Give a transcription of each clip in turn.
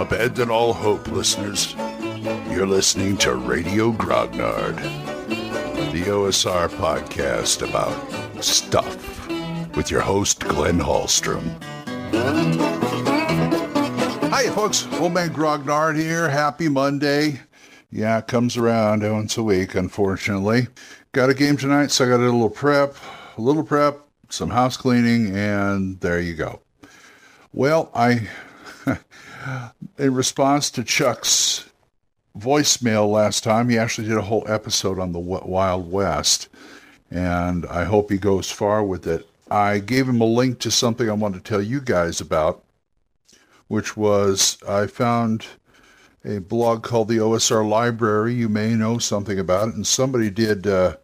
Abandon all hope, listeners. You're listening to Radio Grognard, the OSR podcast about stuff with your host, Glenn Hallstrom. Hi, folks. Old Man Grognard here. Happy Monday. Yeah, it comes around once a week, unfortunately. Got a game tonight, so I got a little prep, a little prep, some house cleaning, and there you go. Well, I, in response to Chuck's voicemail last time, he actually did a whole episode on the Wild West, and I hope he goes far with it. I gave him a link to something I want to tell you guys about, which was I found a blog called the OSR Library. You may know something about it, and somebody did uh,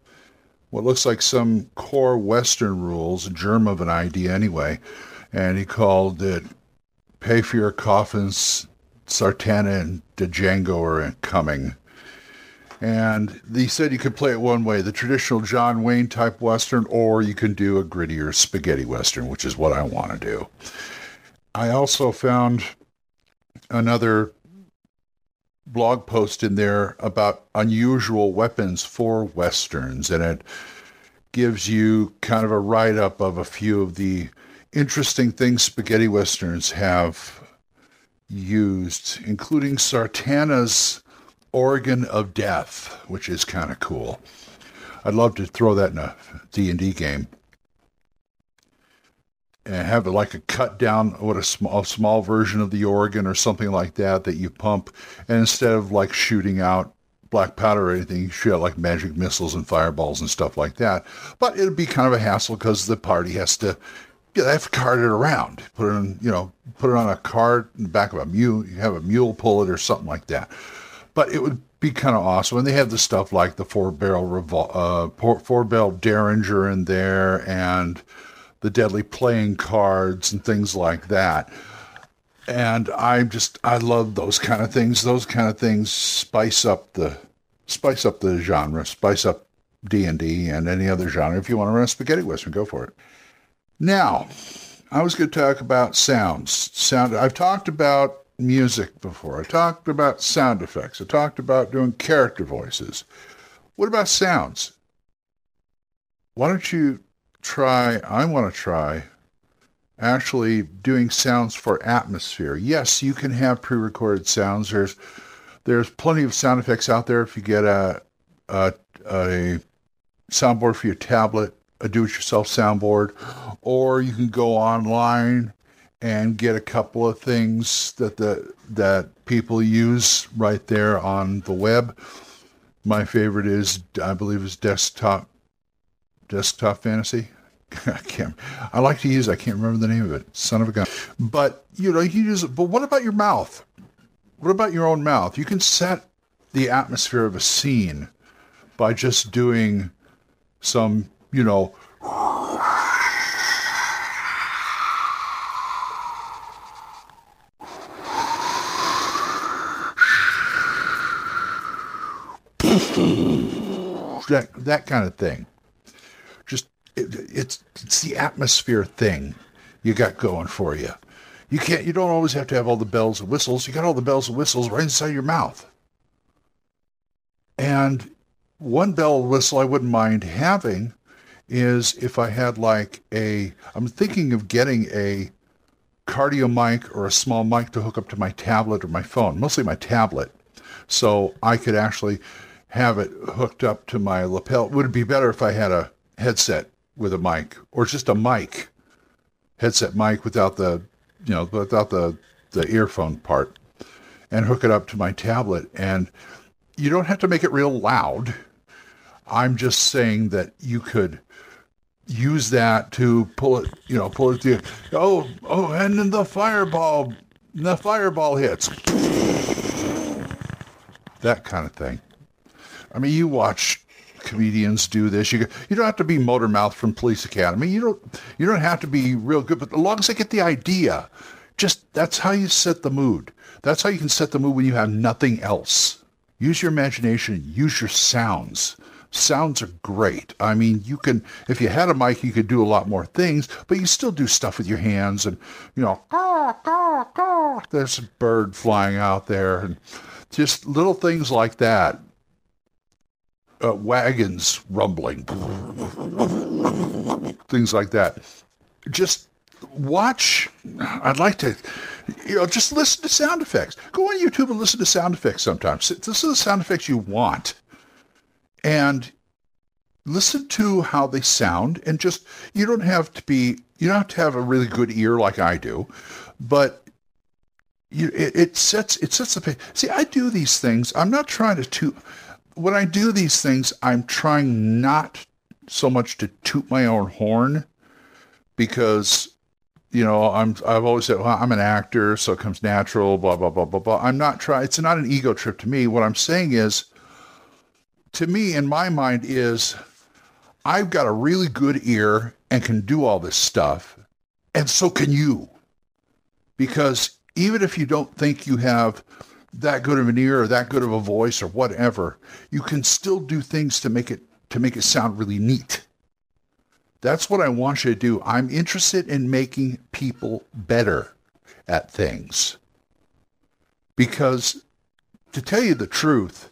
what looks like some core Western rules, germ of an idea anyway, and he called it Pay for Your Coffins, Sartana and Django are coming. And he said you could play it one way, the traditional John Wayne type Western, or you can do a grittier spaghetti Western, which is what I want to do. I also found another blog post in there about unusual weapons for Westerns, and it gives you kind of a write up of a few of the interesting things spaghetti westerns have used, including Sartana's organ of death, which is kind of cool. I'd love to throw that in a D&D game. And have it like a cut down, what a small, a small version of the organ or something like that that you pump. And instead of like shooting out black powder or anything, you shoot out like magic missiles and fireballs and stuff like that. But it'd be kind of a hassle because the party has to you have to cart it around. Put it in, you know, put it on a cart in the back of a mule. You have a mule pull it or something like that. But it would be kind of awesome. And they have the stuff like the four barrel revol- uh, four barrel Derringer in there and the deadly playing cards and things like that. And I just I love those kind of things. Those kind of things spice up the spice up the genre, spice up D and D and any other genre. If you want to run a spaghetti western, go for it. Now, I was going to talk about sounds. Sound. I've talked about music before. I talked about sound effects. I talked about doing character voices. What about sounds? Why don't you try? I want to try actually doing sounds for atmosphere. Yes, you can have pre-recorded sounds. There's there's plenty of sound effects out there. If you get a a, a soundboard for your tablet, a do-it-yourself soundboard, or you can go online and get a couple of things that the that people use right there on the web. My favorite is I believe is desktop desktop fantasy. I can't. I like to use. I can't remember the name of it. Son of a gun. But you know, you use. But what about your mouth? What about your own mouth? You can set the atmosphere of a scene by just doing some you know, that that kind of thing. Just it, it's it's the atmosphere thing you got going for you. You can't. You don't always have to have all the bells and whistles. You got all the bells and whistles right inside your mouth. And one bell whistle I wouldn't mind having is if I had like a, I'm thinking of getting a cardio mic or a small mic to hook up to my tablet or my phone, mostly my tablet. So I could actually have it hooked up to my lapel. Would it be better if I had a headset with a mic or just a mic, headset mic without the, you know, without the, the earphone part and hook it up to my tablet. And you don't have to make it real loud. I'm just saying that you could use that to pull it, you know, pull it to, oh, oh, and then the fireball, the fireball hits. That kind of thing. I mean, you watch comedians do this. You you don't have to be motor mouth from Police Academy. You don't you don't have to be real good, but as long as they get the idea, just that's how you set the mood. That's how you can set the mood when you have nothing else. Use your imagination. Use your sounds. Sounds are great. I mean, you can, if you had a mic, you could do a lot more things, but you still do stuff with your hands and, you know, ah ah there's a bird flying out there and just little things like that. Uh, wagons rumbling, things like that. Just watch. I'd like to, you know, just listen to sound effects. Go on YouTube and listen to sound effects sometimes. This is the sound effects you want. And listen to how they sound and just, you don't have to be, you don't have to have a really good ear like I do, but you, it, it sets, it sets the pace. See, I do these things. I'm not trying to toot, when I do these things, I'm trying not so much to toot my own horn because you know, I'm I've always said, well, I'm an actor, so it comes natural, blah blah blah blah blah. I'm not trying. It's not an ego trip to me. What I'm saying is, to me, in my mind, is I've got a really good ear and can do all this stuff, and so can you. Because even if you don't think you have that good of an ear or that good of a voice or whatever, you can still do things to make it to make it sound really neat. That's what I want you to do. I'm interested in making people better at things. Because to tell you the truth,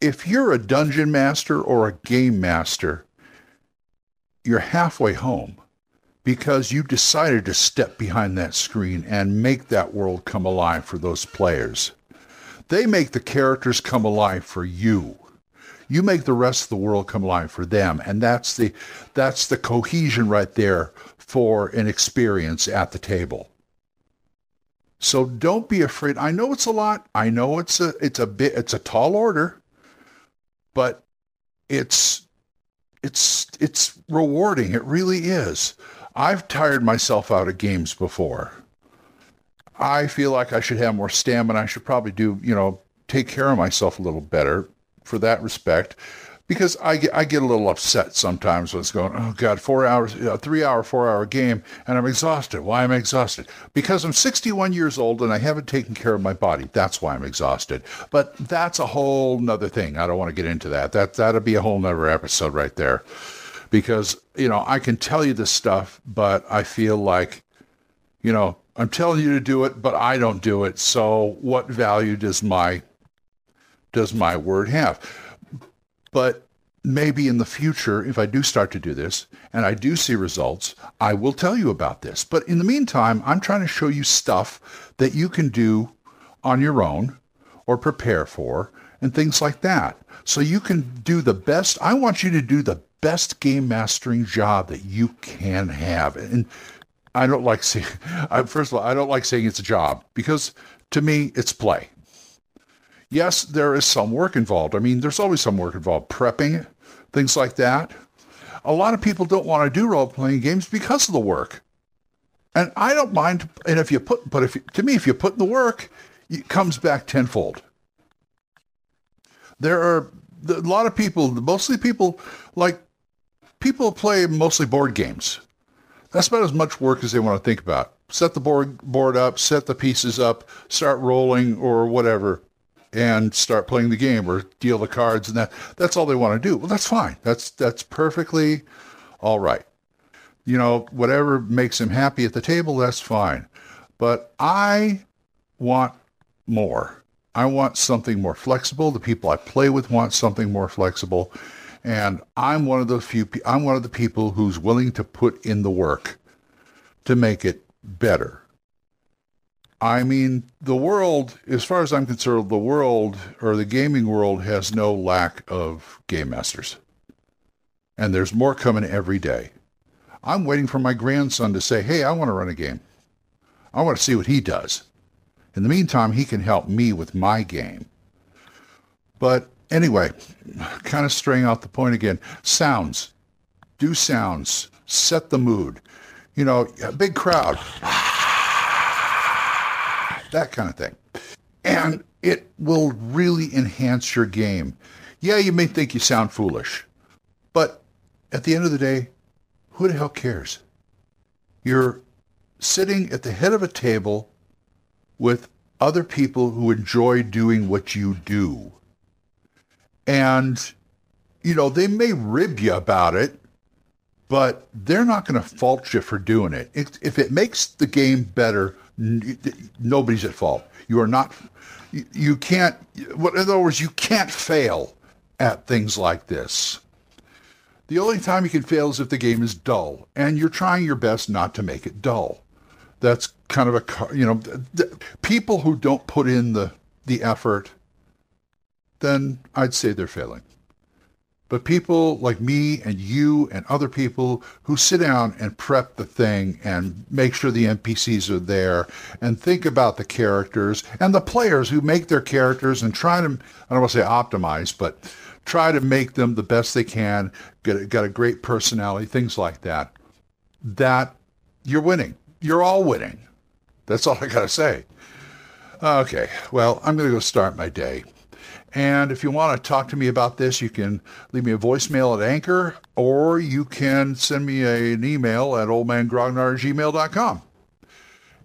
if you're a dungeon master or a game master, you're halfway home because you decided to step behind that screen and make that world come alive for those players. They make the characters come alive for you. You make the rest of the world come alive for them. And that's the that's the cohesion right there for an experience at the table. So don't be afraid. I know it's a lot. I know it's a it's a bit it's a tall order but it's it's it's rewarding. It really is. I've tired myself out of games before. I feel like i should have more stamina. I should probably do you know take care of myself a little better for that respect because I get, I get a little upset sometimes when it's going, oh God, four hours, a three hour, four hour game, and I'm exhausted. Why am I exhausted? Because I'm 61 years old and I haven't taken care of my body. That's why I'm exhausted. But that's a whole nother thing. I don't want to get into that. That that'd be a whole nother episode right there. Because, you know, I can tell you this stuff, but I feel like, you know, I'm telling you to do it, but I don't do it. So what value does my does my word have? But maybe in the future, if I do start to do this and I do see results, I will tell you about this. But in the meantime, I'm trying to show you stuff that you can do on your own or prepare for and things like that. So you can do the best. I want you to do the best game mastering job that you can have. And I don't like saying, first of all, I don't like saying it's a job because to me, it's play yes, there is some work involved. I mean, there's always some work involved, prepping, things like that. A lot of people don't want to do role playing games because of the work. And I don't mind. And if you put, but if to me, if you put in the work, it comes back tenfold. There are a lot of people, mostly people like people play mostly board games. That's about as much work as they want to think about. Set the board board up, set the pieces up, start rolling or whatever and start playing the game or deal the cards and that that's all they want to do. Well that's fine. That's that's perfectly all right. You know whatever makes them happy at the table that's fine. But i want more. I want something more flexible. The people i play with want something more flexible. And i'm one of the few i'm one of the people who's willing to put in the work to make it better I mean, the world, as far as I'm concerned, the world or the gaming world has no lack of game masters. And there's more coming every day. I'm waiting for my grandson to say, hey, I want to run a game. I want to see what he does. In the meantime, he can help me with my game. But anyway, kind of straying out the point again. Sounds. Do sounds. Set the mood. You know, a big crowd that kind of thing. And it will really enhance your game. Yeah, you may think you sound foolish, but at the end of the day, who the hell cares? You're sitting at the head of a table with other people who enjoy doing what you do. And you know, they may rib you about it, but they're not going to fault you for doing it. If, if it makes the game better, n- nobody's at fault. You are not, you, you can't, in other words, you can't fail at things like this. The only time you can fail is if the game is dull, and you're trying your best not to make it dull. That's kind of a, you know, th- th- people who don't put in the, the effort, then I'd say they're failing. But people like me and you and other people who sit down and prep the thing and make sure the NPCs are there and think about the characters and the players who make their characters and try to, I don't want to say optimize, but try to make them the best they can, get got a great personality, things like that, that you're winning. You're all winning. That's all I got to say. Okay, well, I'm going to go start my day. And if you want to talk to me about this, you can leave me a voicemail at Anchor, or you can send me a, an email at oldmangrognard@gmail.com.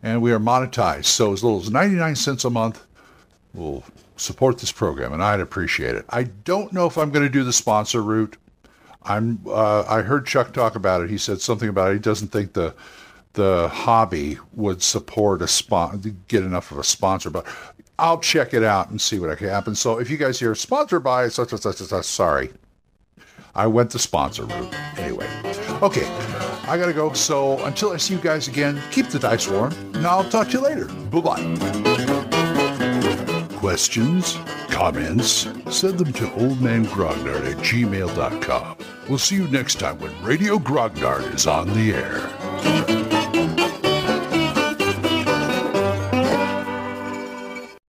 And we are monetized, so as little as 99 cents a month will support this program, and I'd appreciate it. I don't know if I'm going to do the sponsor route. I'm. Uh, I heard Chuck talk about it. He said something about it. He doesn't think the the hobby would support a spon- get enough of a sponsor, but I'll check it out and see what can happen. So if you guys hear sponsored by such and such and such, sorry. I went the sponsor route. Anyway. Okay. I gotta go. So until I see you guys again, keep the dice warm, and I'll talk to you later. Bye-bye. Questions? Comments? Send them to oldmangrognard at gmail.com. We'll see you next time when Radio Grognard is on the air.